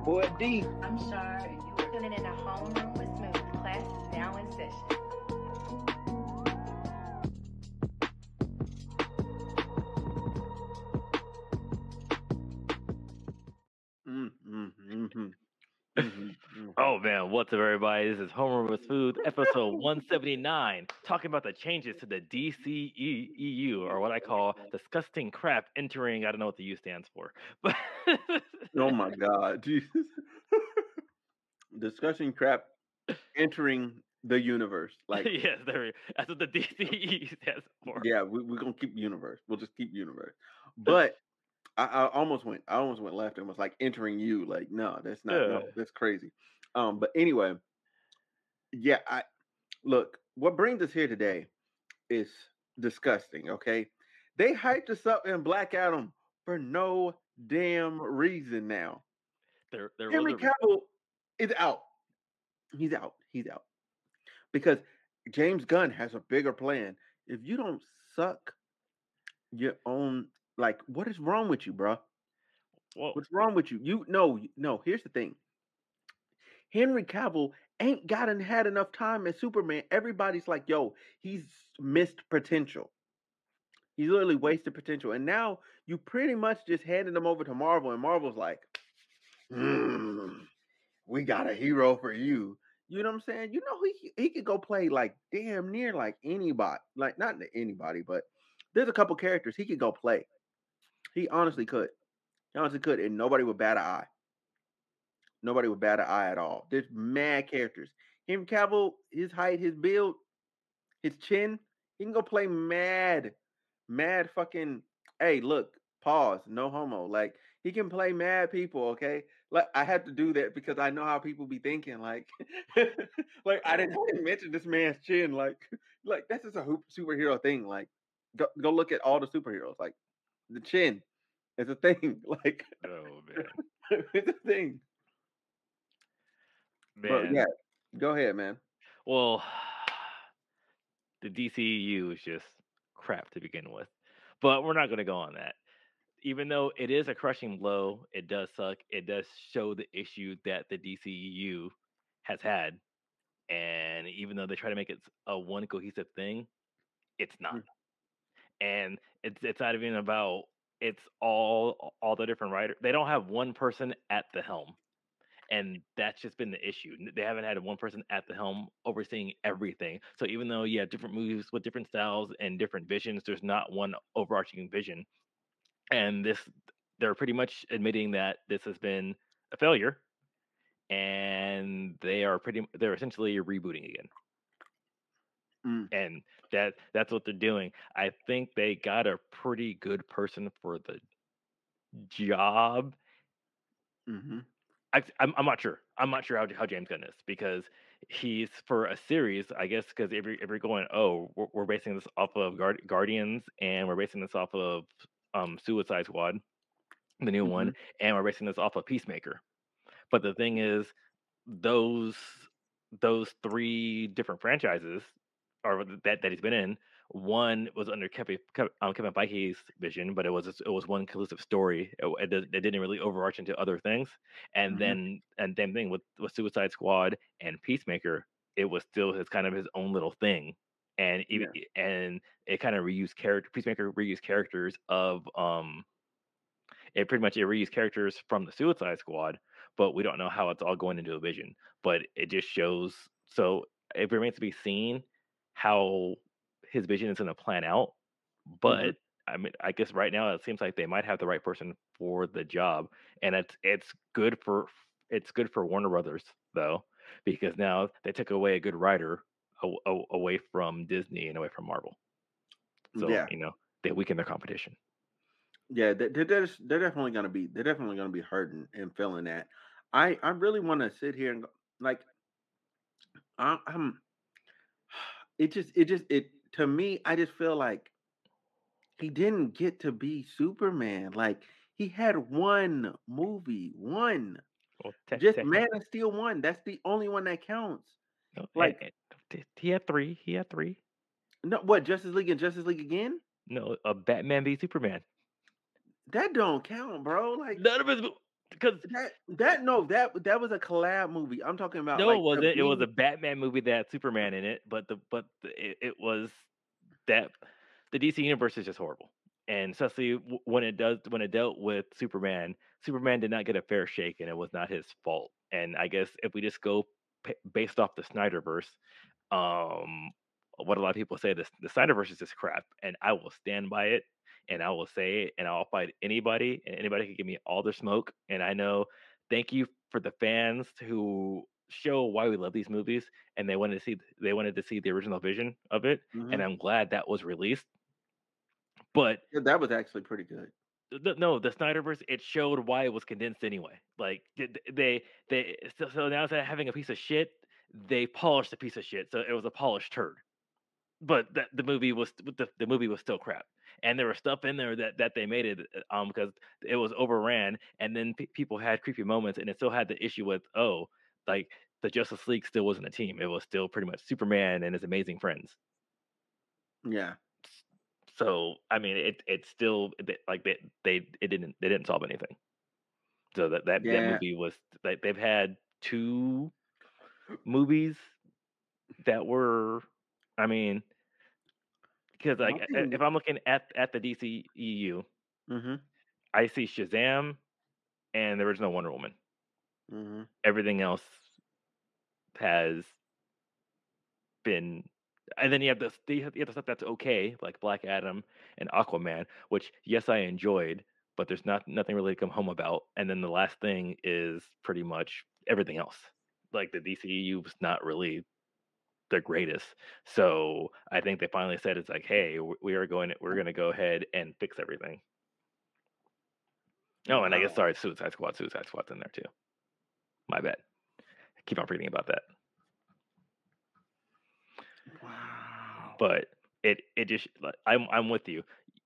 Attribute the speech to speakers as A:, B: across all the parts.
A: It's your boy D.
B: I'm Shar, and you are tuning in to Homeroom with Smooth. Class is now in session.
C: Mm, mm, mhm, mhm, mhm.
D: Oh man, what's up, everybody? This is Homeroom with Smooth, episode 179, talking about the changes to the DCEU, or what I call disgusting crap entering. I don't know what the U stands for, but
C: Oh my God, Jesus! Discussing crap entering the universe. Like,
D: yes, there. That's what the DCE stands for.
C: yeah, we, we're gonna keep universe. We'll just keep universe. But I, I almost went. I almost went left and was like entering you. Like, no, that's not. No, that's crazy. Um, but anyway, yeah. I look. What brings us here today is disgusting. Okay, they hyped us up in Black Adam for no damn reason now.
D: There, there
C: Henry Cavill is out. He's out. He's out. Because James Gunn has a bigger plan. If you don't suck your own, like, what is wrong with you, bro?
D: whoa,
C: What's wrong with you? You no, no. Here's the thing. Henry Cavill ain't gotten had enough time as Superman. Everybody's like, yo, he's missed potential. He's literally wasted potential. And now you pretty much just handed them over to Marvel, and Marvel's like, "Mm, we got a hero for you. You know what I'm saying? You know, he he could go play like damn near like anybody, like not anybody, but there's a couple characters he could go play. He honestly could. He honestly could, and nobody would bat an eye. Nobody would bat an eye at all. There's mad characters. Henry Cavill, his height, his build, his chin, he can go play mad, mad fucking. Hey, look, pause, no homo. Like he can play mad people. Okay, like I had to do that because I know how people be thinking. Like, like I didn't, I didn't mention this man's chin. Like, like that's just a hoop superhero thing. Like, go go look at all the superheroes. Like, the chin is a thing. Like,
D: oh man,
C: it's a thing. But yeah, go ahead, man.
D: Well, the DCU is just crap to begin with. But we're not going to go on that. Even though it is a crushing blow, it does suck. It does show the issue that the DCU has had. And even though they try to make it a one cohesive thing, it's not.
C: Mm.
D: And it's it's not even about it's all all the different writers. They don't have one person at the helm and that's just been the issue. They haven't had one person at the helm overseeing everything. So even though you have different movies with different styles and different visions, there's not one overarching vision. And this, they're pretty much admitting that this has been a failure, and they are pretty, they're essentially rebooting again.
C: Mm.
D: And that that's what they're doing. I think they got a pretty good person for the job
C: hmm
D: I, I'm, I'm not sure. I'm not sure how, how James Gunn is because he's for a series, I guess, because if you're, if you're going, oh, we're, we're basing this off of Guard, Guardians and we're basing this off of um, Suicide Squad, the new one, and we're basing this off of Peacemaker. But the thing is, those those three different franchises or that that he's been in. One was under Kevin Kev- um, Kevin Feige's vision, but it was it was one cohesive story. It, it, it didn't really overarch into other things. And
C: Mhm.
D: then and same thing with with Suicide Squad and Peacemaker. It was still his kind of his own little thing, and even and it kind of reused character. Peacemaker reused characters of um. It pretty much it reused characters from the Suicide Squad, but we don't know how it's all going into a vision. But it just shows. So it remains to be seen how his vision is going to plan out. But I mean, I guess right now it seems like they might have the right person for the job, and it's it's good for it's good for Warner Brothers though because now they took away a good writer a- a- away from Disney and away from Marvel. So
C: Yeah.
D: you know they weaken their competition.
C: Yeah, they- they're, they're, they're definitely gonna be they're definitely gonna be hurting and feeling that. I I really want to sit here and go, like I, I'm. It just it just it to me. I just feel like he didn't get to be Superman. Like he had one movie, one
D: Well, te-
C: just
D: te-
C: Man of Steel one. That's the only one that counts.
D: no,
C: like-
D: he had three. He had three.
C: No, what Justice League and Justice League again?
D: No, a Batman v Superman.
C: That don't count, bro. Like
D: None of his. mo- because
C: That that no that that was a collab movie. I'm talking about.
D: no,
C: like,
D: it wasn't. It was a Batman movie that had Superman in it, but the but the, it, it was that the DC universe is just horrible, and especially when it does when it dealt with Superman, Superman did not get a fair shake, and it was not his fault. And I guess if we just go p- based off the Snyderverse, um, what a lot of people say this the Snyderverse is just crap, and I will stand by it, and I will say it, and I'll fight anybody, and anybody can give me all their smoke. And I know, thank you for the fans who show why we love these movies, and they wanted to see they wanted to see the original vision of it,
C: Mhm.
D: and I'm glad that was released. But
C: Yeah, that was actually pretty good.
D: the, no, the Snyderverse it showed why it was condensed anyway. Like th- th- they they so, so now instead of having a piece of shit, they polished a piece of shit, so it was a polished turd. But the, the movie was the, the movie was still crap, and there was stuff in there that that they made it um because it was overran, and then pe- people had creepy moments, and it still had the issue with oh like the Justice League still wasn't a team; it was still pretty much Superman and his amazing friends.
C: Yeah.
D: So I mean, it it's still like they they it didn't they didn't solve anything. So that that, that movie was like they've had two movies that were, I mean, because like
C: I
D: i-
C: think-
D: if I'm looking at at the DCEU,
C: Mm-hmm.
D: I see Shazam and the original Wonder Woman.
C: Mm-hmm.
D: Everything else has been and then you have the you have you have the stuff that's okay, like Black Adam and Aquaman, which yes I enjoyed, but there's not nothing really to come home about. And then the last thing is pretty much everything else. Like the DCEU was not really the greatest. So I think they finally said it's like, hey, we are going we're going to go ahead and fix everything. Oh, and I guess sorry, Suicide Squad, Suicide Squad's in there too. My bad. I keep on forgetting about that.
C: Wow.
D: but it it just like, I'm I'm with you.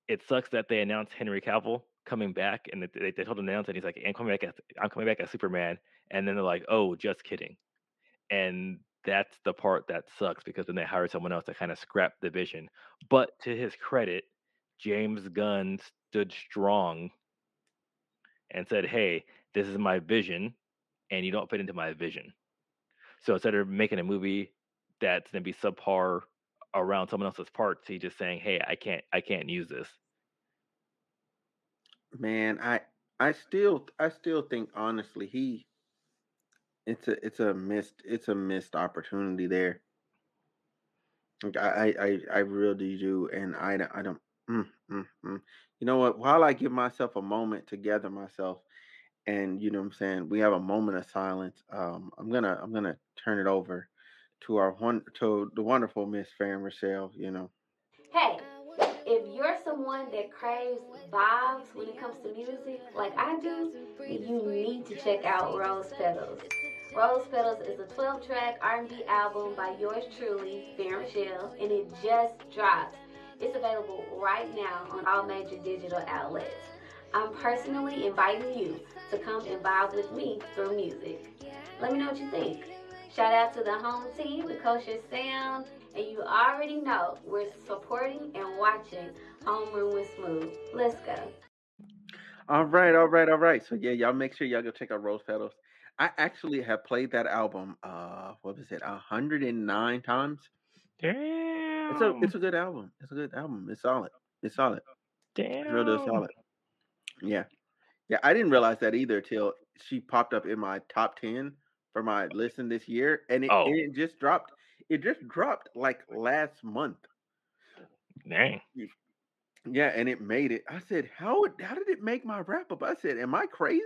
D: It sucks that they announced Henry Cavill coming back, and they, they told him to announce it. He's like, "I'm coming back as I'm coming back as Superman," and then they're like, "Oh, just kidding," and that's the part that sucks because then they hire someone else to kind of scrap the vision. But to his credit, James Gunn stood strong and said, "Hey, this is my vision, and you don't fit into my vision." So instead of making a movie that's gonna be subpar around someone else's parts, he's just saying, "Hey, I can't, I can't use this."
C: Man, I I still I still think honestly he it's a it's a missed it's a missed opportunity there. I I I really do, and I I don't. Mm, mm, mm. You know what? While I give myself a moment to gather myself, and you know what I'm saying, we have a moment of silence. Um, I'm gonna I'm gonna turn it over to our one to the wonderful Miss Farron Rochelle. You know.
A: Hey, if you're someone that craves vibes when it comes to music, like I do, you need to check out Rose Petals. Rose Petals is a 12-track R&B album by yours truly, Farron Michelle, and it just dropped. It's available right now on all major digital outlets. I'm personally inviting you to come and vibe with me through music. Let me know what you think. Shout out to the home team, the Kosher Sound, and you already know we're supporting and watching Homeroom with Smooth. Let's go.
C: All right, all right, all right. So yeah, y'all make sure y'all go check out Rose Petals. I actually have played that album. Uh, what was it? A hundred and nine times.
D: Damn.
C: It's a it's a good album. It's a good album. It's solid. It's solid. It's real deal solid. Yeah, yeah. I didn't realize that either till she popped up in my top ten for my listen this year, and it,
D: Oh.
C: it just dropped. It just dropped like last month.
D: Dang.
C: Yeah, and it made it. I said, how how did it make my wrap up? I said, am I crazy?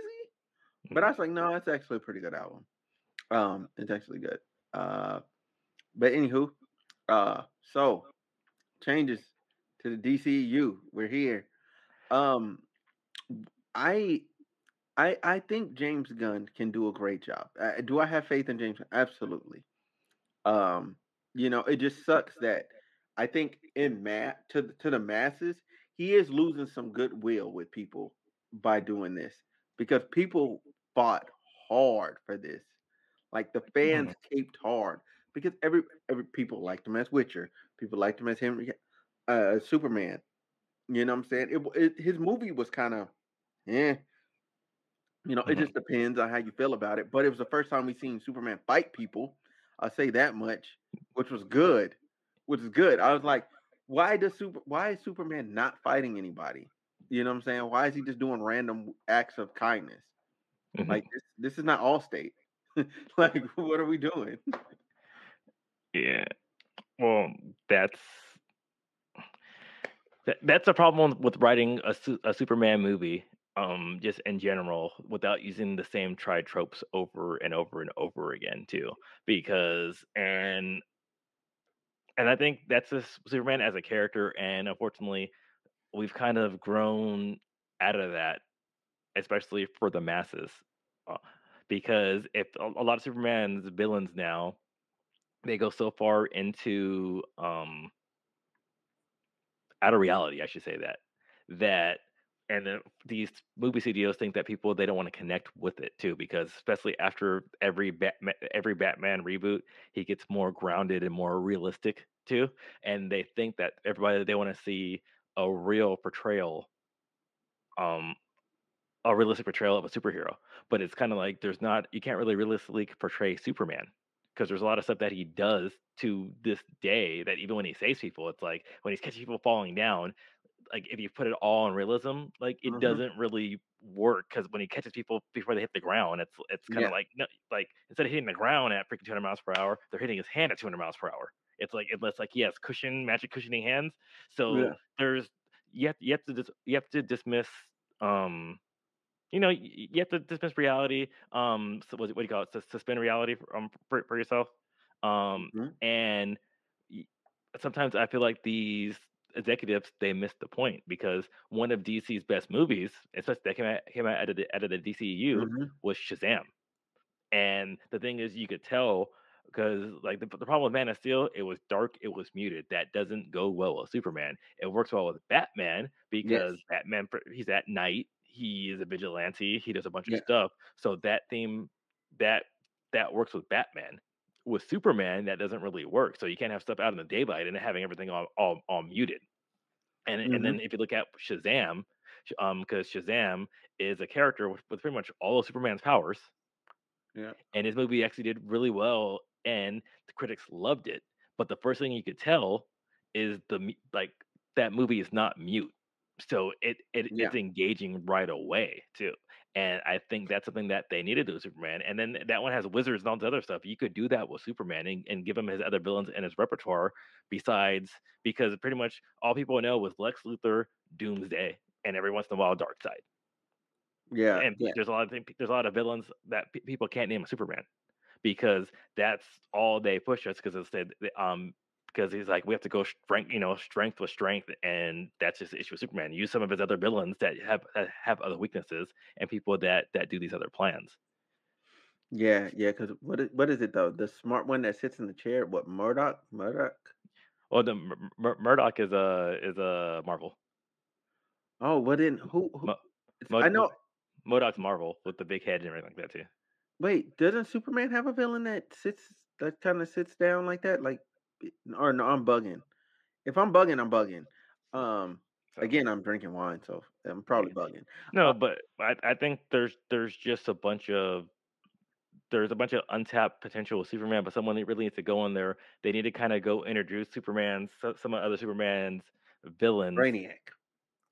C: But I was like, no, it's actually a pretty good album. Um, it's actually good. Uh, but anywho, uh, so changes to the DCU. We're here. Um, I, I, I think James Gunn can do a great job. Uh, do I have faith in James? Absolutely. Um, you know, it just sucks that I think in ma to to the masses, he is losing some goodwill with people by doing this because people fought hard for this. Like the fans caped hard because every every people liked him as Witcher, people liked him as Henry, uh, Superman. You know what I'm saying? It, it his movie was kind of, eh. You know, it
D: Mhm.
C: just depends on how you feel about it. But it was the first time we seen Superman fight people. I'll say that much, which was good. Which is good. I was like, why does super why is Superman not fighting anybody? You know what I'm saying? Why is he just doing random acts of kindness?
D: Mhm.
C: Like this this is not Allstate. like what are we doing?
D: Yeah. Well, that's that, that's a problem with writing a, a Superman movie, um, just in general, without using the same tried tropes over and over and over again, too. Because and and I think that's this Superman as a character, and unfortunately, we've kind of grown out of that, especially for the masses. Uh, because if a, a lot of Superman's villains now they go so far into um out of reality, I should say that that and then these movie studios think that people they don't want to connect with it too because especially after every Batman every Batman reboot, he gets more grounded and more realistic too, and they think that everybody they want to see a real portrayal um a realistic portrayal of a superhero. But it's kind of like there's not you can't really realistically portray Superman because there's a lot of stuff that he does to this day that even when he saves people, it's like when he's catching people falling down, like if you put it all in realism, like it
C: Mhm.
D: doesn't really work because when he catches people before they hit the ground, it's it's kind
C: Yeah.
D: of like no, like instead of hitting the ground at freaking 200 miles per hour, they're hitting his hand at 200 miles per hour. It's like unless like he has cushion, magic cushioning hands. So
C: Yeah.
D: there's you have you have to dis, you have to dismiss um you know, you have to dismiss reality. Um, so what, do you call it? Sus- Suspend reality for, um, for, for yourself. Um,
C: Mhm.
D: and sometimes I feel like these executives they miss the point because one of DC's best movies, especially that came out came out out of the out of the DCEU,
C: Mhm.
D: was Shazam. And the thing is, you could tell because like the, the problem with Man of Steel, it was dark, it was muted. That doesn't go well with Superman. It works well with Batman because
C: Yes.
D: Batman he's at night, he is a vigilante, he does a bunch
C: Yeah.
D: of stuff. So that theme that that works with Batman. With Superman, that doesn't really work. So you can't have stuff out in the daylight and having everything all all, all muted. And and
C: Mhm.
D: then if you look at Shazam, um, because Shazam is a character with, with pretty much all of Superman's powers,
C: Yeah.
D: and his movie actually did really well, and the critics loved it. But the first thing you could tell is the like that movie is not mute, so it, it
C: Yeah.
D: it's engaging right away too. And I think that's something that they needed to do with Superman. And then that one has wizards and all this other stuff. You could do that with Superman and, and give him his other villains and his repertoire. Besides, because pretty much all people know was Lex Luthor, Doomsday, and every once in a while Darkseid
C: Yeah.
D: and
C: Yeah.
D: there's a lot of there's a lot of villains that pe- people can't name a Superman because that's all they push us because it said um because he's like we have to go strength you know strength with strength and that's just the issue with Superman. Use some of his other villains that have that have other weaknesses and people that that do these other plans.
C: Yeah, yeah, because what is, what is it though? The smart one that sits in the chair, what MODOK? MODOK?
D: Well, the Mur- Mur- MODOK is a is a Marvel.
C: Oh, what in who? who
D: Mo- Mo-
C: I know.
D: MODOK's Marvel with the big head and everything like that too.
C: Wait, doesn't Superman have a villain that sits that kind of sits down like that? Like, or no, I'm bugging. If I'm bugging, I'm bugging. Um, again, I'm drinking wine, so I'm probably bugging.
D: No,
C: Uh,
D: but I, I think there's there's just a bunch of there's a bunch of untapped potential with Superman, but someone really needs to go in there. They need to kind of go introduce Superman, so- some of other Superman's villains.
C: Brainiac.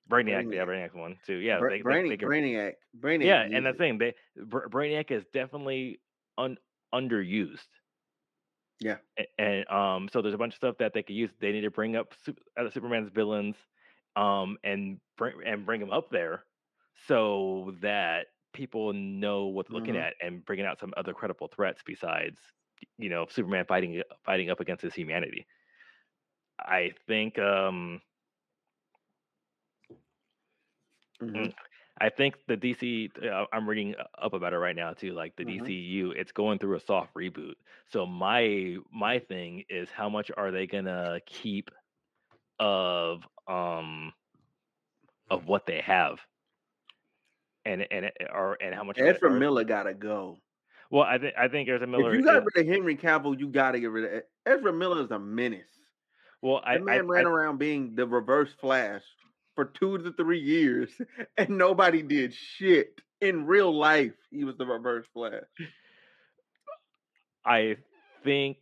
D: Brainiac, yeah,
C: Brainiac.
D: Brainiac's one too. Yeah,
C: Bra-
D: they, they, they can-
C: Brainiac. Brainiac.
D: yeah, and the thing, they Br- Brainiac is definitely un, underused.
C: Yeah.
D: And um, so there's a bunch of stuff that they could use. They need to bring up other Superman's villains, um, and bring and bring them up there, so that people know what they're looking
C: Mhm.
D: at, and bringing out some other credible threats besides, you know, Superman fighting fighting up against his humanity. I think um,
C: Mhm.
D: I think the DC. Uh, I'm reading up about it right now too. Like the
C: Mhm.
D: DCU, it's going through a soft reboot. So my my thing is, how much are they gonna keep of um of what they have, and and or and how much?
C: Ezra
D: are-
C: Miller gotta go.
D: Well, I think I think Ezra Miller.
C: if you got rid of Henry Cavill, you gotta get rid of Ezra Miller is a menace.
D: well, I,
C: That
D: I,
C: man ran
D: I-
C: around being the reverse Flash for two to three years, and nobody did shit. In real life, he was the Reverse Flash.
D: I think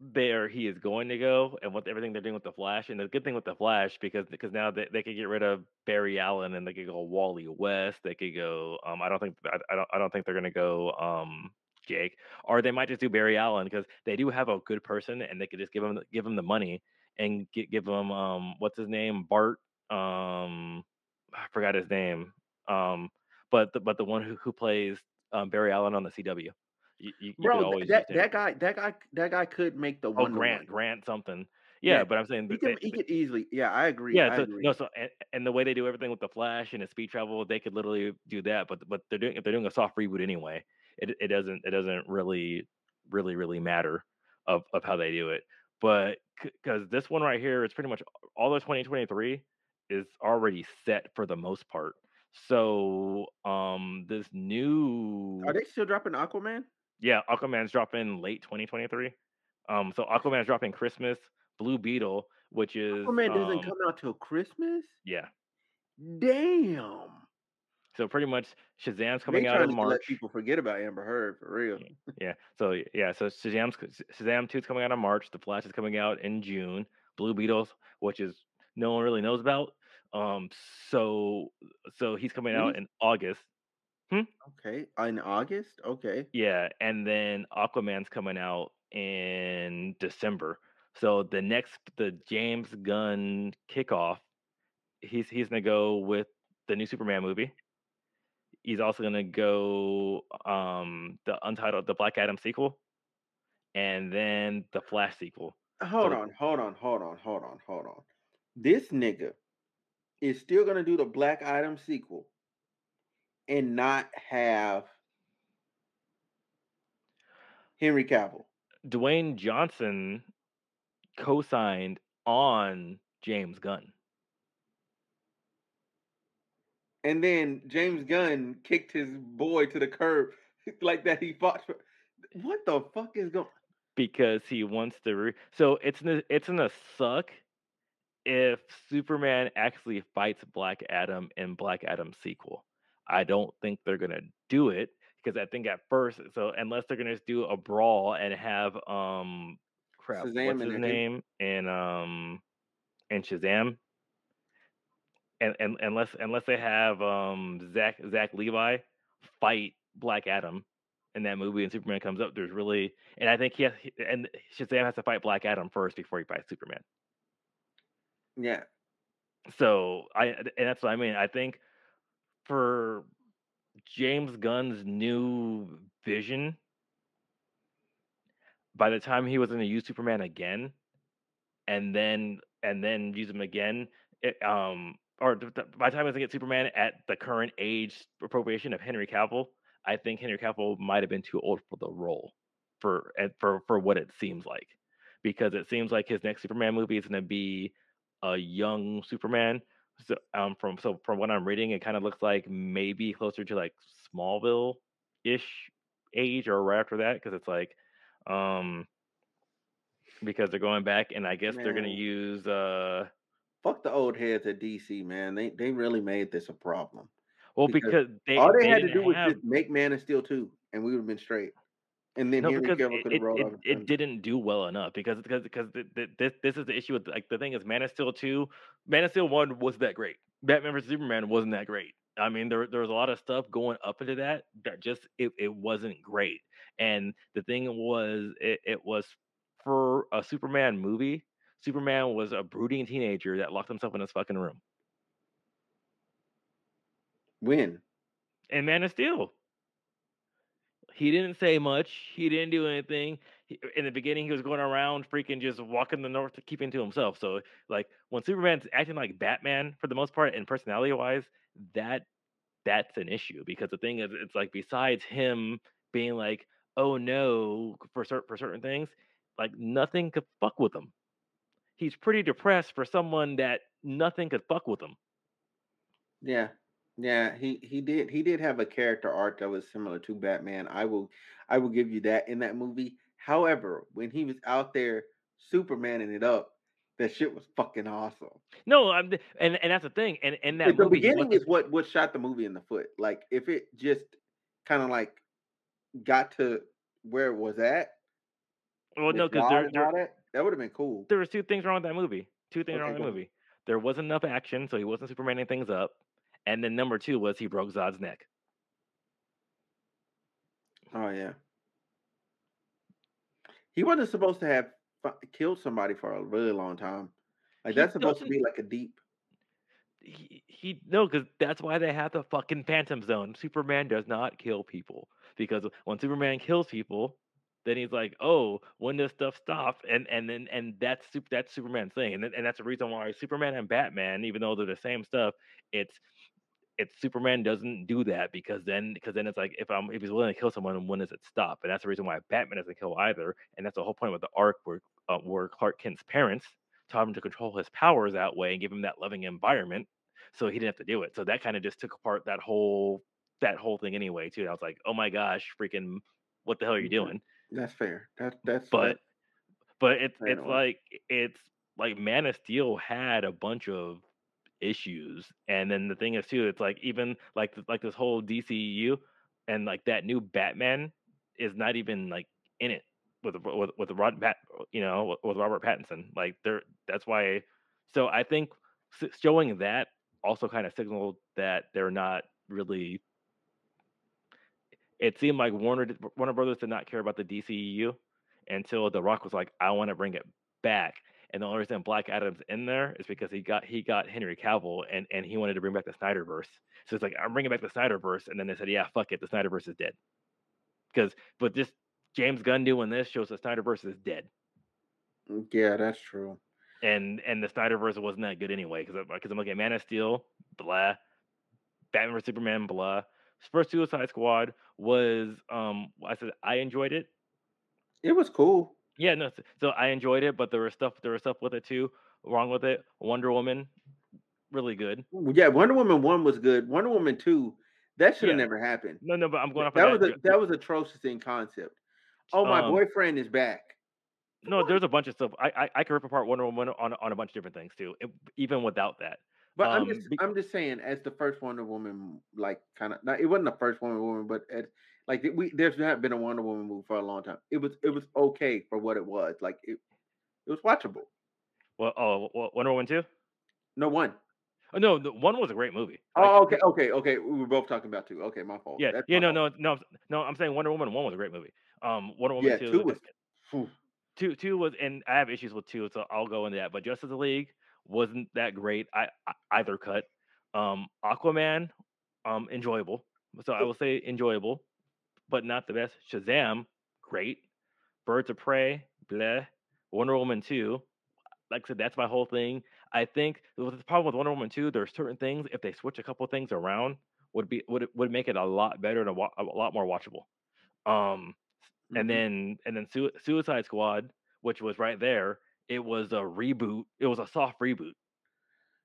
D: there he is going to go, and with everything they're doing with the Flash, and the good thing with the Flash because because now they, they could get rid of Barry Allen and they could go Wally West. They could go. Um, I don't think I, I don't I don't think they're gonna go. Um, Jake, or they might just do Barry Allen because they do have a good person, and they could just give him give him the money and get, give him um what's his name Bart um I forgot his name um but the, but the one who who plays um, Barry Allen on the CW. You, you, you
C: Bro,
D: always
C: that, that guy, that guy, that guy could make the
D: Oh,
C: one.
D: Grant, Grant something. Yeah,
C: Yeah,
D: but I'm saying
C: He could,
D: they,
C: he could easily. Yeah, I agree.
D: yeah,
C: I
D: so,
C: agree.
D: no, so and, and the way they do everything with the Flash and the speed travel, they could literally do that. But but they're doing if they're doing a soft reboot anyway, it it doesn't it doesn't really really really matter of of how they do it. But because this one right here is pretty much all of 2023 is already set for the most part. So um this new
C: Are they still dropping Aquaman?
D: yeah, Aquaman's dropping late 2023. Um, so Aquaman's dropping Christmas. Blue Beetle, which is
C: Aquaman doesn't
D: um,
C: come out till Christmas.
D: yeah.
C: Damn.
D: So pretty much Shazam's
C: They
D: coming out
C: trying
D: in March.
C: let people forget about Amber Heard for real.
D: Yeah. So yeah. So Shazam's Shazam 2 is coming out in March. The Flash is coming out in June. Blue Beetles, which is no one really knows about. Um. So so he's coming out in August.
C: Okay, in August. Okay,
D: Yeah, and then Aquaman's coming out in December. So the next the James Gunn kickoff, he's he's gonna go with the new Superman movie. He's also gonna go um the untitled the Black Adam sequel, and then the Flash sequel.
C: hold
D: So-
C: on, hold on, hold on, hold on, hold on. This nigga is still gonna do the Black Adam sequel and not have Henry Cavill.
D: Dwayne Johnson co-signed on James Gunn.
C: And then James Gunn kicked his boy to the curb like that. He fought. For... What the fuck is going?
D: because he wants to. Re- so it's it's gonna suck if Superman actually fights Black Adam in Black Adam sequel. I don't think they're gonna do it because I think at first, so unless they're gonna just do a brawl and have um crap,
C: Shazam
D: what's his name and um and Shazam. And, and unless unless they have um Zach Zach Levi fight Black Adam in that movie and Superman comes up, there's really and I think he has he- and Shazam has to fight Black Adam first before he fights Superman.
C: Yeah,
D: So I and that's what I mean. I think for James Gunn's new vision, by the time he was going to use Superman again, and then and then use him again, it, um, or th- th- by the time he was going to get Superman at the current age appropriation of Henry Cavill, I think Henry Cavill might have been too old for the role, for for for what it seems like, because it seems like his next Superman movie is going to be a young Superman. So um from so from what I'm reading, it kind of looks like maybe closer to like Smallville ish age or right after that, because it's like um because they're going back and I guess they're gonna use uh
C: fuck the old heads at DC, man. They they really made this a problem.
D: well
C: Because
D: because they
C: All they, had to do was just make Man of Steel two, and we would have been straight. And then
D: no
C: Henry Cavill
D: it,
C: could have rolled
D: it,
C: the
D: it didn't do well enough because because because th- th- this this is the issue with like the thing is Man of Steel two, Man of Steel one wasn't that great. Batman vs Superman wasn't that great. I mean there there was a lot of stuff going up into that that just it, it wasn't great. And the thing was it, it was for a Superman movie. Superman was a brooding teenager that locked himself in his fucking room.
C: When?
D: And Man of Steel. He didn't say much. He didn't do anything. In the beginning, he was going around freaking just walking the north, keeping to himself. So, like when Superman's acting like Batman for the most part, and personality wise, that that's an issue because the thing is, it's like besides him being like, oh no, for certain for certain things, like nothing could fuck with him. He's pretty depressed for someone that nothing could fuck with him.
C: Yeah. Yeah, he he did he did have a character arc that was similar to Batman. I will I will give you that in that movie. However, when he was out there Supermaning it up, That shit was fucking awesome.
D: No, I'm and and that's the thing. And and that
C: the
D: movie,
C: beginning is what what shot the movie in the foot. Like if it just kind of like got to where it was at.
D: well, no, because there, there
C: that, that would have been cool.
D: there was two things wrong with that movie. Two things wrong with the movie. There wasn't enough action, so he wasn't Supermaning things up. And then number two was he broke Zod's neck.
C: Oh yeah. He wasn't supposed to have killed somebody for a really long time. Like
D: He
C: that's supposed to be like a deep.
D: He, he no, because that's why they have the fucking Phantom Zone. Superman does not kill people because when Superman kills people, then he's like, "Oh, when does stuff stop?" And and then and that's super, that's Superman's thing, and and that's the reason why Superman and Batman, even though they're the same stuff, it's it's Superman doesn't do that because then because then it's like if I'm if he's willing to kill someone, when does it stop? And that's the reason why Batman doesn't kill either, and that's the whole point with the arc where uh, where Clark Kent's parents taught him to control his powers that way and give him that loving environment, so he didn't have to do it. So that kind of just took apart that whole that whole thing anyway too. And I was like, oh my gosh, freaking, what the hell are you
C: Okay.
D: doing?
C: That's fair. That that's
D: But
C: that-
D: but it's it's like it's like Man of Steel had a bunch of issues, and then the thing is too, it's like even like like this whole DCU and like that new Batman is not even like in it with with with Rod Pat, you know, with, Robert Pattinson. Like they're that's why. So I think showing that also kind of signaled that they're not really. It seemed like Warner Warner Brothers did not care about the DCEU until The Rock was like, "I want to bring it back." And the only reason Black Adam's in there is because he got he got Henry Cavill and and he wanted to bring back the Snyderverse. So it's like I'm bringing back the Snyderverse, and then they said, "Yeah, fuck it, the Snyderverse is dead." Because but this James Gunn doing this shows the Snyderverse is dead,
C: yeah, that's true.
D: and and the Snyderverse wasn't that good anyway. Because because I'm looking at Man of Steel, blah, Batman vs Superman, blah. First Suicide Squad was um I said I enjoyed it.
C: It was cool.
D: Yeah, no. So I enjoyed it, but there was stuff there was stuff with it too wrong with it. Wonder Woman, really good.
C: Yeah, Wonder Woman one was good. Wonder Woman two, that should have
D: Yeah.
C: never happened.
D: No, no, but I'm going off
C: That
D: of
C: was
D: that.
C: a, that was atrocious in concept. Oh, my
D: Um,
C: boyfriend is back.
D: no, there's a bunch of stuff. I I, I could rip apart Wonder Woman on on a bunch of different things too, it- even without that.
C: But I'm
D: um,
C: just
D: be-
C: I'm just saying, as the first Wonder Woman, like kind of, not, it wasn't the first Wonder Woman, but as, like we there's not been a Wonder Woman movie for a long time. It was it was okay for what it was. Like it it was watchable.
D: Well, oh, Wonder Woman two.
C: No one.
D: Oh, no, the one was a great movie. Like,
C: Oh, okay, okay, okay. We were both talking about two. Okay, my fault.
D: Yeah,
C: That's
D: yeah, no,
C: fault.
D: no, no, no. I'm saying Wonder Woman one was a great movie. Um, Wonder Woman
C: Yeah,
D: two,
C: two was. Phew.
D: two two was and I have issues with two, so I'll go into that. But Justice League wasn't that great. I, I either cut. Um, Aquaman, um, enjoyable. So I will say enjoyable, but not the best. Shazam, great. Birds of Prey, bleh. Wonder Woman two, like I said, that's my whole thing. I think the the problem with Wonder Woman two, there are certain things if they switch a couple things around would be would would make it a lot better and a, wa- a lot more watchable. Um, and
C: Mhm.
D: then and then Sui- Suicide Squad, which was right there, it was a reboot. It was a soft reboot.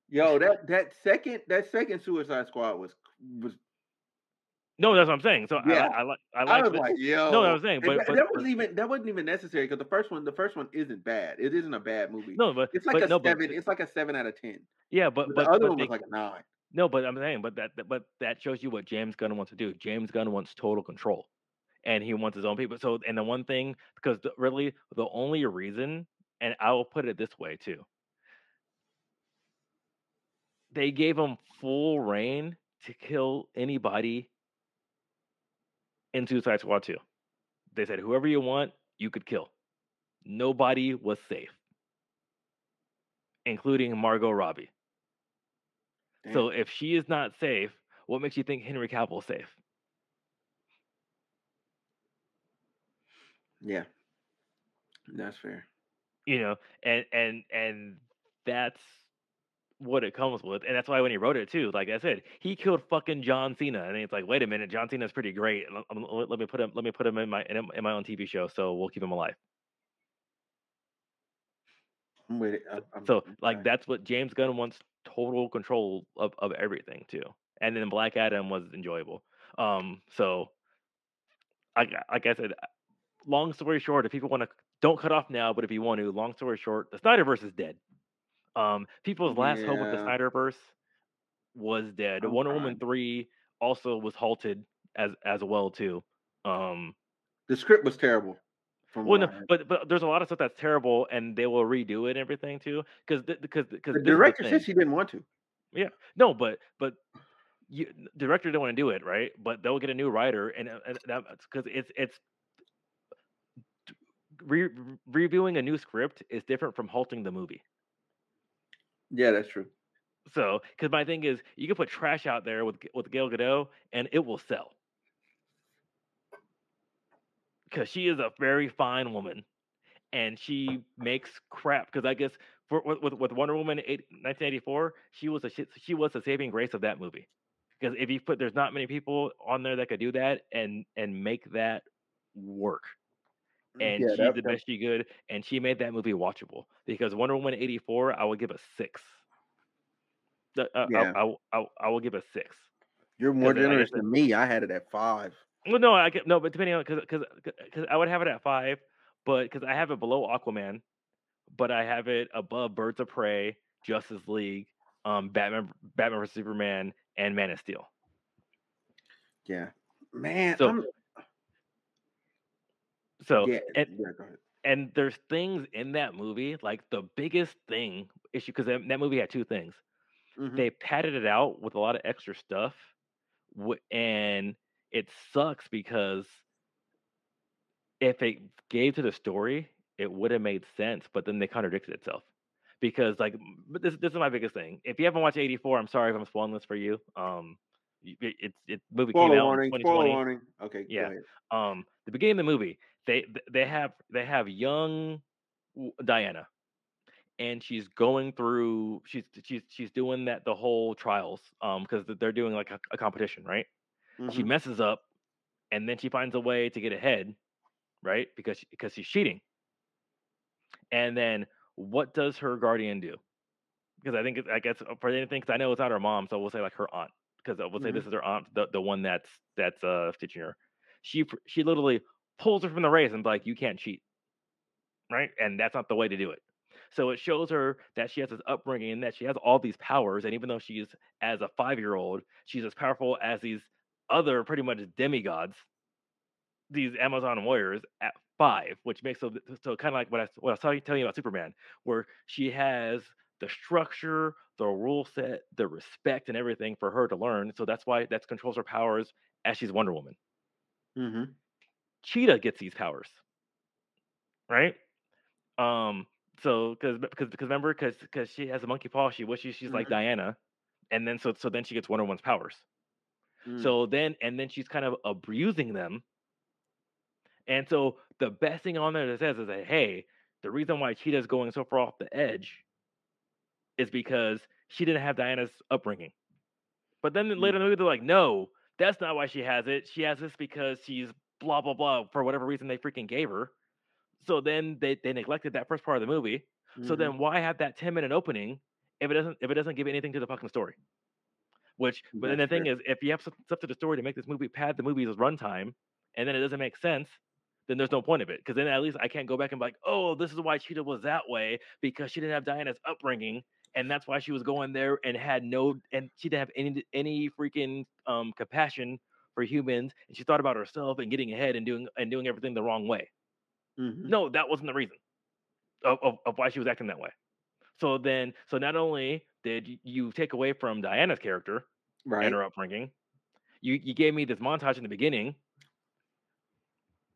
C: Yo, that that second that second Suicide Squad was was.
D: No, that's what I'm saying. So
C: Yeah.
D: I, I like I
C: I,
D: like
C: was
D: the-
C: like, yo.
D: no, I was saying, but,
C: that,
D: but,
C: that wasn't even that wasn't even necessary because the first one the first one isn't bad. It isn't a bad movie.
D: no, but
C: it's like
D: but,
C: a
D: no, but,
C: seven. it's like a seven out of ten.
D: yeah, but
C: But,
D: but,
C: the other
D: but
C: one
D: they-
C: was like a nine.
D: no, but I'm saying, but that that- but that shows you what James Gunn wants to do. James Gunn wants total control, and he wants his own people. So, and the one thing, because the, really the only reason, and I will put it this way too, they gave him full reign to kill anybody in Suicide Squad 2. They said whoever you want, you could kill. Nobody was safe, including Margot Robbie. So if she is not safe, what makes you think Henry Cavill is safe?
C: yeah, that's fair.
D: You know, and and and that's what it comes with, and that's why when he wrote it too, like I said, he killed fucking John Cena, and it's like, wait a minute, John Cena's pretty great. Let, let- let me put him, let me put him in my in, in my own TV show, so we'll keep him alive.
C: I'm. I'm- I'm-
D: So like that's what James Gunn wants total control of, of everything too. And then Black Adam was enjoyable. Um so I like I said, long story short, if people want to don't cut off now, but if you want to, long story short, the Snyderverse is dead. Um, people's last hope with the
C: Yeah.
D: Snyderverse was dead.
C: I'm
D: Wonder Woman three also was halted as as well too. Um,
C: The script was terrible.
D: Well, no, but but there's a lot of stuff that's terrible, and they will redo it and everything too. Because because because
C: the director said she didn't want to.
D: Yeah, no, but but you director didn't want to do it, right? But they'll get a new writer, and uh, and that's because it's it's re- reviewing a new script is different from halting the movie.
C: Yeah, that's true.
D: So, because my thing is, you can put trash out there with with Gal Gadot, and it will sell. Because she is a very fine woman, and she makes crap. Because I guess for with, with Wonder Woman eight, 1984, she was a she was the saving grace of that movie. Because if you put, there's not many people on there that could do that and and make that work. And
C: yeah,
D: she's
C: that-
D: the best she could, and she made that movie watchable. Because Wonder Woman eighty four, I would give a six. Uh, I-
C: Yeah.
D: I, I, I, I will give a six.
C: You're more generous than me. I had it at five.
D: Well, no, I no, but depending on because because because I would have it at five, but because I have it below Aquaman, but I have it above Birds of Prey, Justice League, um, Batman, Batman vs Superman, and Man of Steel.
C: Yeah, man.
D: So-
C: I'm,
D: So
C: yeah,
D: and
C: yeah, go ahead.
D: and there's things in that movie like the biggest thing issue because that, that movie had two things.
C: Mhm.
D: they padded it out with a lot of extra stuff and it sucks because if it gave to the story it would have made sense but then they contradicted itself because like but this, this is my biggest thing if you haven't watched 84 i'm sorry if i'm spoiling this for you um y- it, it's it movie came out
C: warning.
D: in
C: Spoiler
D: 2020
C: warning. Okay.
D: Yeah. Um the beginning of the movie they they have they have young diana and she's going through she's she's she's doing that the whole trials um because they're doing like a, a competition right? She
C: Mhm.
D: messes up and then she finds a way to get ahead right? Because she, because she's cheating. And then what does her guardian do? Because i think i guess uh, for anything because i know it's not her mom so we'll say like her aunt because we'll say this is her aunt the, the one that's that's uh teaching her. She she literally pulls her from the race and be like you can't cheat. Right? And that's not the way to do it. So it shows her that she has this upbringing and that she has all these powers and even though she's as a five year old she's as powerful as these other pretty much demigods these amazon warriors at five which makes so so kind of like what i what i was telling telling you about superman where she has the structure the rule set the respect and everything for her to learn so that's why that controls her powers as she's wonder woman.
C: Mhm.
D: Cheetah gets these powers, right? Um, so because because because remember because because she has a monkey paw, she wishes she's like
C: Mhm.
D: Diana, and then so so then she gets Wonder Woman's powers.
C: Mm.
D: So then and then she's kind of abusing them, and so the best thing on there that says is that hey, the reason why Cheetah's going so far off the edge is because she didn't have Diana's upbringing. But then later in the movie, they're like, no, that's not why she has it. She has this because she's blah blah blah for whatever reason they freaking gave her. So then they, they neglected that first part of the movie. So
C: Mhm.
D: then why have that 10 minute opening if it doesn't if it doesn't give anything to the fucking story? Which but then the thing is if you have stuff to the story to make this movie pad the movie's runtime and then it doesn't make sense, then there's no point of it. Because then at least I can't go back and be like, oh, this is why Cheetah was that way, because she didn't have Diana's upbringing, and that's why she was going there and had no and she didn't have any any freaking um compassion for humans and she thought about herself and getting ahead and doing and doing everything the wrong way.
C: Mhm.
D: No, that wasn't the reason of, of, of why she was acting that way. So then, so not only did you take away from Diana's character
C: Right.
D: and her upbringing, you you gave me this montage in the beginning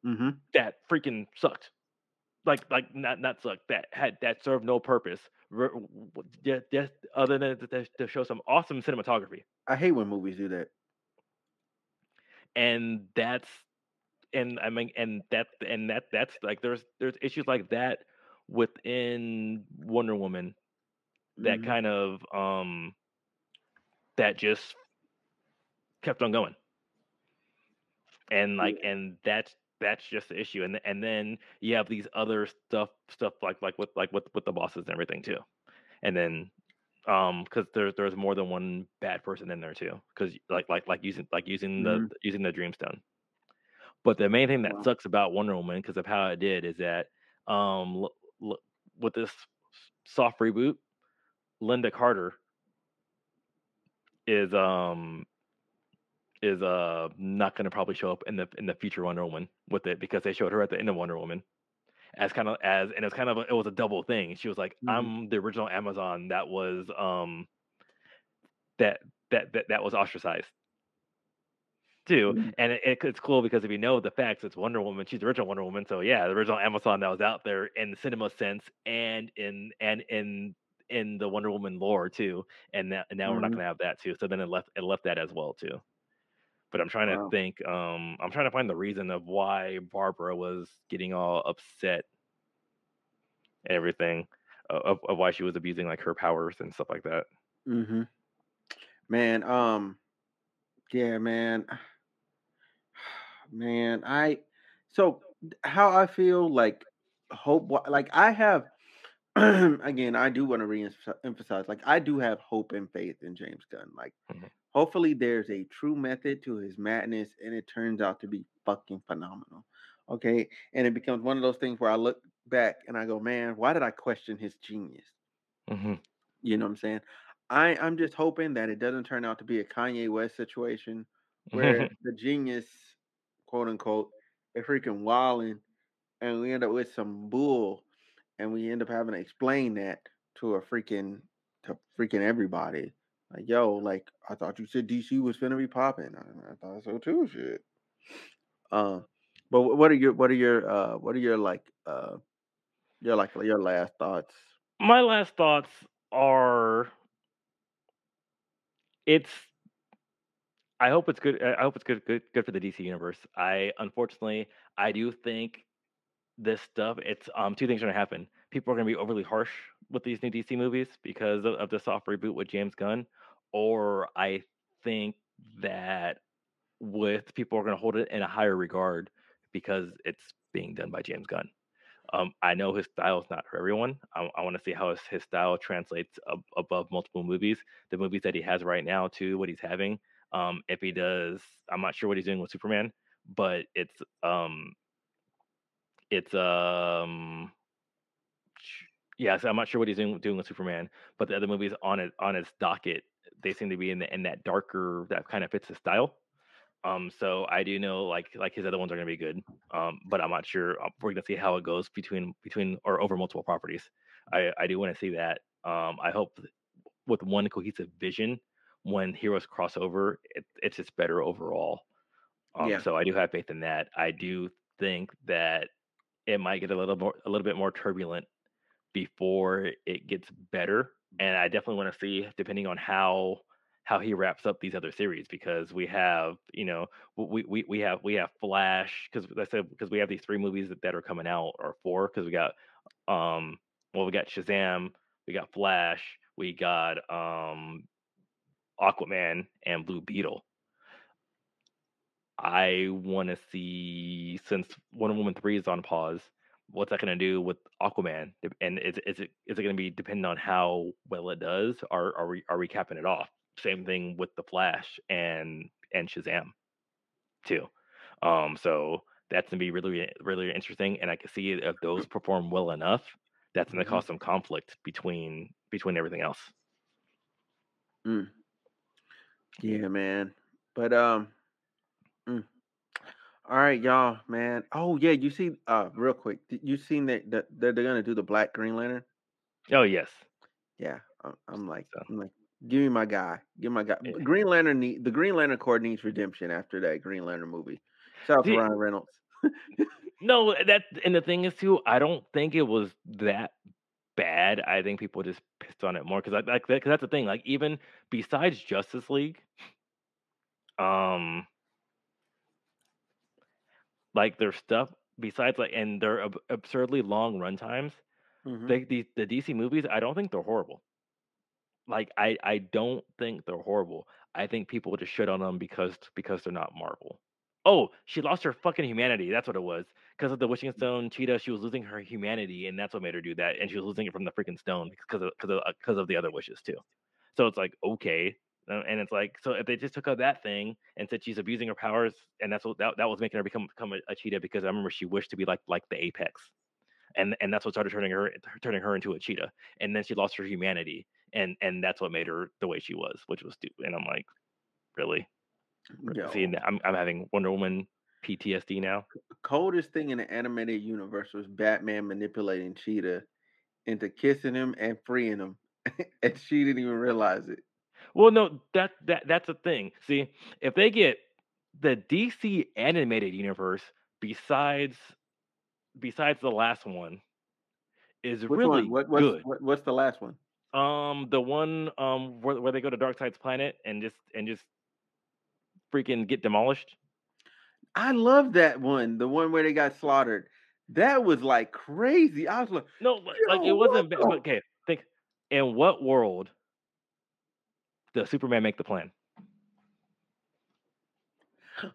C: Mm-hmm.
D: that freaking sucked. Like like not not sucked. That had that served no purpose. r- w- w- Just, just other than to show some awesome cinematography,
C: I hate when movies do that.
D: And that's and I mean and that and that that's like there's there's issues like that within Wonder Woman that
C: Mhm.
D: kind of um that just kept on going. And like and that's that's just the issue. And and then you have these other stuff stuff like like with like with with the bosses and everything too. And then um because there's there's more than one bad person in there too because like like like using like using the
C: Mhm.
D: using the dreamstone but the main thing that
C: Wow.
D: sucks about wonder woman because of how it did is that um l- l- with this soft reboot Lynda Carter is um is uh not going to probably show up in the in the future Wonder Woman with it because they showed her at the end of Wonder Woman as kind of as and it's kind of a, it was a double thing. She was like,
C: Mhm.
D: "I'm the original Amazon that was um that that that, that was ostracized." Too,
C: Mhm.
D: and it, it- it's cool because if you know the facts, it's Wonder Woman. She's the original Wonder Woman, so yeah, the original Amazon that was out there in the cinema sense and in and in in the Wonder Woman lore too. And now, and now we're not
C: Mhm.
D: going to have that too. So then it left it left that as well too. But I'm trying to think. Um, I'm trying to find the reason of why Barbara was getting all upset and everything, uh, of, of why she was abusing like her powers and stuff like that.
C: Mm-hmm. Man, um, yeah, man, man, I so how I feel like hope, like I have, again, I do want to re-emphasize, like I do have hope and faith in James Gunn. Like,
D: Mhm.
C: hopefully, there's a true method to his madness, and it turns out to be fucking phenomenal. Okay, and it becomes one of those things where I look back and I go, man, why did I question his genius?
D: hmm
C: You know what I'm saying? I I'm just hoping that it doesn't turn out to be a Kanye West situation where the genius, quote unquote, is freaking wilding, and we end up with some bull, and we end up having to explain that to a freaking to freaking everybody. Like, yo, like I thought you said DC was finna be popping. I, I thought so too. Shit. Um, but what are your what are your uh what are your like uh your like your last thoughts?
D: My last thoughts are it's I hope it's good I hope it's good good good for the DC universe. I unfortunately I do think this stuff it's um two things are going to happen. People are going to be overly harsh with these new DC movies because of, of the soft reboot with James Gunn or I think that with people are going to hold it in a higher regard because it's being done by James Gunn. Um, I know his style is not for everyone. I, I want to see how his, his style translates ab- above multiple movies. The movies that he has right now, to what he's having. Um, if he does, I'm not sure what he's doing with Superman, but it's um, it's um, yes, yeah. So I'm not sure what he's doing doing with Superman, but the other movies on it on its docket, they seem to be in the in that darker that kind of fits his style. Um, so I do know like like his other ones are gonna be good. Um, but I'm not sure. uh, We're gonna see how it goes between between or over multiple properties. I I do want to see that. Um, I hope with one cohesive vision, when heroes cross over, it, it's just better overall. Um,
C: Yeah.
D: so I do have faith in that. I do think that it might get a little more a little bit more turbulent before it gets better. And I definitely want to see, depending on how how he wraps up these other series, because we have, you know, we we, we have we have Flash, because I said because we have these three movies that, that are coming out, or four, because we got um well we got Shazam, we got Flash, we got um Aquaman and Blue Beetle. I want to see since Wonder Woman three is on pause. What's that going to do with Aquaman? And is is it is it going to be dependent on how well it does? Or are we are we capping it off? Same thing with the Flash and and Shazam too. Um, so that's gonna be really really interesting, and I can see if those perform well enough, that's gonna
C: Mhm.
D: cause some conflict between between everything else.
C: Mm. Yeah, man. But um. All right, y'all, man. Oh yeah, you see, uh, real quick, you seen that that that they're gonna do the Black Green Lantern?
D: Oh yes,
C: Yeah, I'm, I'm like,
D: So-
C: I'm like, give me my guy, give me my guy.
D: Yeah.
C: Green Lantern need the Green Lantern Corps needs redemption after that Green Lantern movie. Shout out to Ryan Reynolds.
D: no, that and the thing is too, I don't think it was that bad. I think people just pissed on it more because like because that's the thing. Like even besides Justice League, um, like their stuff besides like and their ab- absurdly long run times.
C: Mhm.
D: the, the the DC movies, I don't think they're horrible. Like I I don't think they're horrible. I think people just shit on them because because they're not Marvel. Oh, she lost her fucking humanity. That's what it was. Because of the Wishing Stone Cheetah, she was losing her humanity, and that's what made her do that. And she was losing it from the freaking stone because of because of because of the other wishes too. So it's like okay, uh, Uh, and it's like so if they just took out that thing and said she's abusing her powers, and that's what that, that was making her become become a, a cheetah because I remember she wished to be like like the apex and and that's what started turning her turning her into a cheetah. And then she lost her humanity, and and that's what made her the way she was, which was stupid. And I'm like, really?
C: Yo,
D: See, and I'm I'm having Wonder Woman PTSD now.
C: coldest thing in the animated universe was Batman manipulating Cheetah into kissing him and freeing him, and she didn't even realize it.
D: Well, no, that that that's the thing. See, if they get the DC animated universe besides besides the last one is
C: Which
D: really
C: one? What, what's,
D: good.
C: what, what's the last one?
D: Um, the one um where where they go to Darkseid's planet and just and just freaking get demolished.
C: I love that one. The one where they got slaughtered. That was like crazy. I was like,
D: No, like, like it wasn't. ba- Okay, think. In what world does Superman make the plan?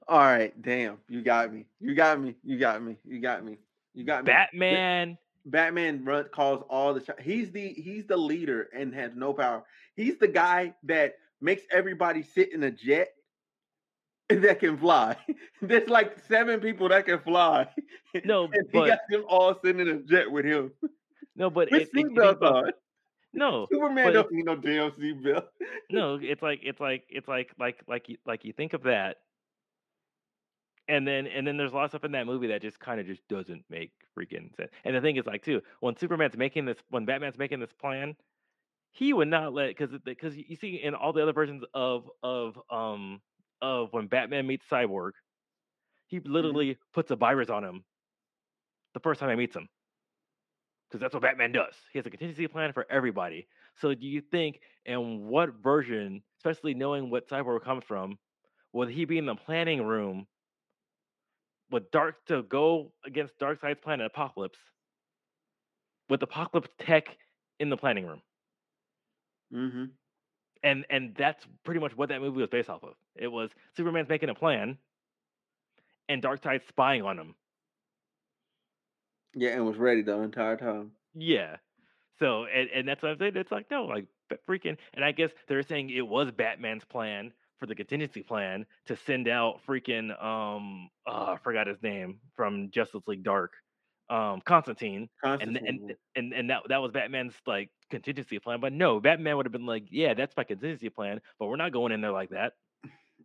C: all right, damn, you got me. You got me. You got me. You got me. You got me.
D: Batman.
C: Batman run, calls all the shots. He's the he's the leader and has no power. He's the guy that makes everybody sit in a jet that can fly. There's like seven people that can fly.
D: No,
C: and he got them all sitting in a jet with him.
D: no, but
C: With
D: it, it, you think
C: seatbelts
D: about-
C: on.
D: no,
C: Superman don't need no damn seatbelt.
D: no. It's like it's like it's like like like you like you think of that, and then and then there's a lot of stuff in that movie that just kind of just doesn't make freaking sense. And the thing is, like too, when Superman's making this, when Batman's making this plan, he would not let because because you see in all the other versions of of um of when Batman meets Cyborg, he literally puts a virus on him the first time he meets him. Because that's what Batman does. He has a contingency plan for everybody. So do you think, and what version, especially knowing what Cyborg comes from, would he be in the planning room with Dark to go against Darkseid's planet Apokolips with Apokolips tech in the planning room?
C: Mm-hmm.
D: and and that's pretty much what that movie was based off of. It was Superman's making a plan, and Darkseid spying on him.
C: Yeah, and was ready the entire time.
D: Yeah. So and and that's what I'm saying. It's like no, like freaking. And I guess they're saying it was Batman's plan for the contingency plan to send out freaking um uh, I forgot his name from Justice League Dark, um Constantine. And,
C: Constantine.
D: and and and that that was Batman's like contingency plan, but no, Batman would have been like, yeah, that's my contingency plan, but we're not going in there like that.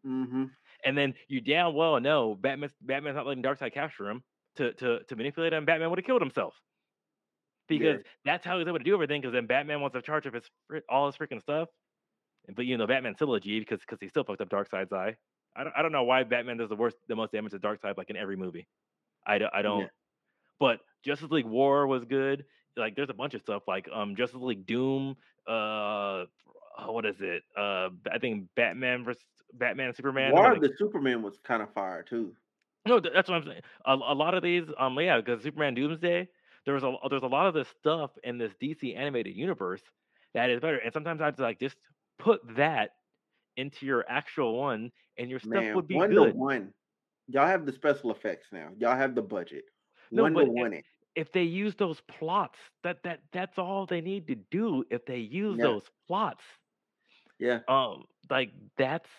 C: mm-hmm.
D: And then you damn well know Batman Batman's not letting Darkseid capture him to to to manipulate him. Batman would have killed himself because that's how he's able to do everything. Because then Batman wants to charge of his all his freaking stuff. But you know Batman's still a G because because he still fucked up Darkseid's eye. I don't I don't know why Batman does the worst the most damage to Darkseid like in every movie. I don't I don't. But Justice League War was good. Like there's a bunch of stuff like um Justice League Doom. Uh, oh, what is it? Uh, I think Batman versus Batman and Superman.
C: War of the Superman was kind of fire too.
D: No, th- that's what I'm saying. A, a lot of these, um, yeah, because Superman Doomsday, there was a there's a lot of this stuff in this DC animated universe that is better. And sometimes I'd like just put that into your actual one, and your stuff
C: Man,
D: would be
C: one
D: good.
C: to one. Y'all have the special effects now. Y'all have the budget.
D: No,
C: one to
D: if-
C: one it.
D: If they use those plots, that that that's all they need to do. If they use
C: Yeah.
D: those plots,
C: Yeah.
D: um, like that's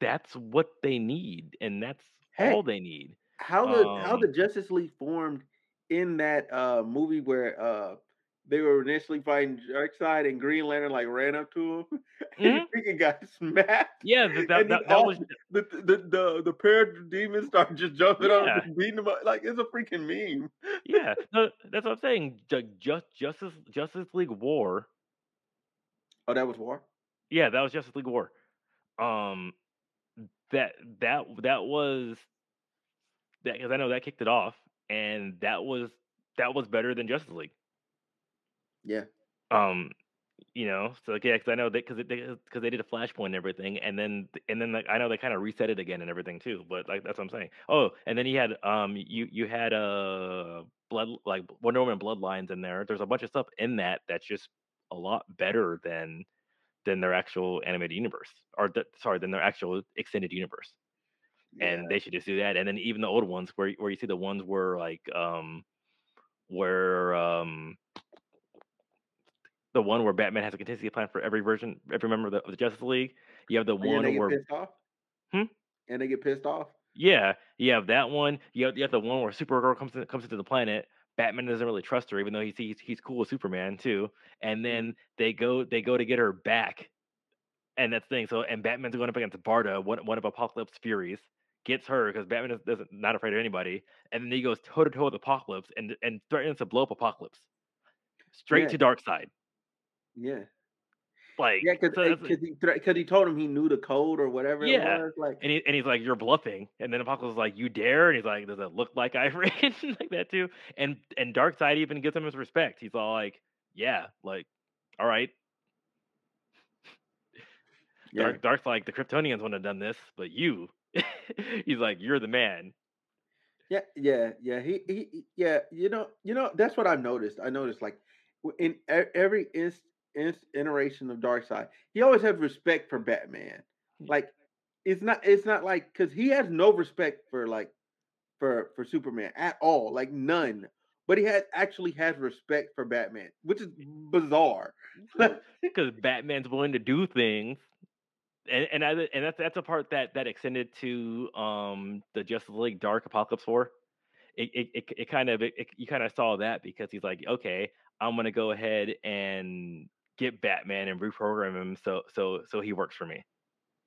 D: that's what they need, and that's
C: Heck,
D: all they need.
C: How the how
D: Um,
C: the Justice League formed in that uh movie where uh they were initially fighting Darkseid and Green Lantern like ran up to him and he freaking got smacked.
D: Yeah, th- that that, that
C: all
D: was
C: the the the, the pair of demons start just jumping on him and beating him up like it's a freaking meme.
D: yeah. No, that's what I'm saying. Ju- Just Justice Justice League War.
C: Oh, that was War.
D: Yeah, that was Justice League War. Um, that that that was that because I know that kicked it off, and that was that was better than Justice League.
C: Yeah.
D: Um, you know, so like, yeah, because I know that because because they did a flashpoint and everything, and then and then like, I know they kind of reset it again and everything too. But like that's what I'm saying. Oh, and then you had um you you had uh blood like Wonder Woman Bloodlines in there. There's a bunch of stuff in that that's just a lot better than than their actual animated universe, or th- sorry, than their actual extended universe and they should just do that. And then even the old ones, where where you see the ones where like um where um the one where Batman has a contingency plan for every version, every member of the, of the Justice League. You have the
C: And
D: one where
C: pissed off.
D: Hmm?
C: And they get pissed off.
D: yeah, you have that one. You have, you have the one where Supergirl comes in, comes into the planet, Batman doesn't really trust her, even though he's he's, he's cool with Superman too. And
C: Mm-hmm.
D: then they go they go to get her back, and that's the thing. So and Batman's going up against Barda, one one of Apokolips Furies, gets her because Batman is, doesn't not afraid of anybody, and then he goes toe to toe with Apocalypse and and threatens to blow up Apokolips straight
C: Yeah.
D: to Dark Side.
C: Yeah.
D: Like
C: Yeah, because
D: so that's-
C: he because he told him he knew the code or whatever
D: Yeah.
C: was. Like
D: and, he, and he's like, "You're bluffing," and then Apocalypse is like, "You dare?" And he's like, "Does it look like I've written like that too?" And and Darkseid even gives him his respect. He's all like, "Yeah, like, all right."
C: yeah,
D: Dark Dark's like, "The Kryptonians wouldn't have done this, but you." he's like, "You're the man."
C: yeah, yeah, yeah. He, he, yeah. You know, you know. That's what I've noticed. I noticed like in every inst, iteration of Darkseid, he always has respect for Batman. Like it's not, it's not like because he has no respect for like for for Superman at all, like none. But he has actually has respect for Batman, which is bizarre.
D: because Batman's willing to do things, and and I, and that's that's a part that that extended to um the Justice League Dark Apokolips War. It it it, it kind of it, it- you kind of saw that because he's like, okay, I'm gonna go ahead and get Batman and reprogram him so so so he works for me.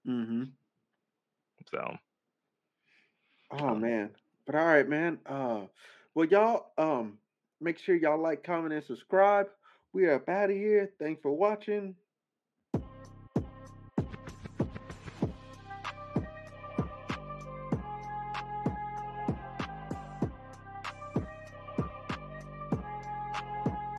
C: mm-hmm.
D: So
C: Oh
D: Um,
C: man. But all right, man. Uh well y'all um make sure y'all like, comment, and subscribe. We are up out of here. Thanks for watching.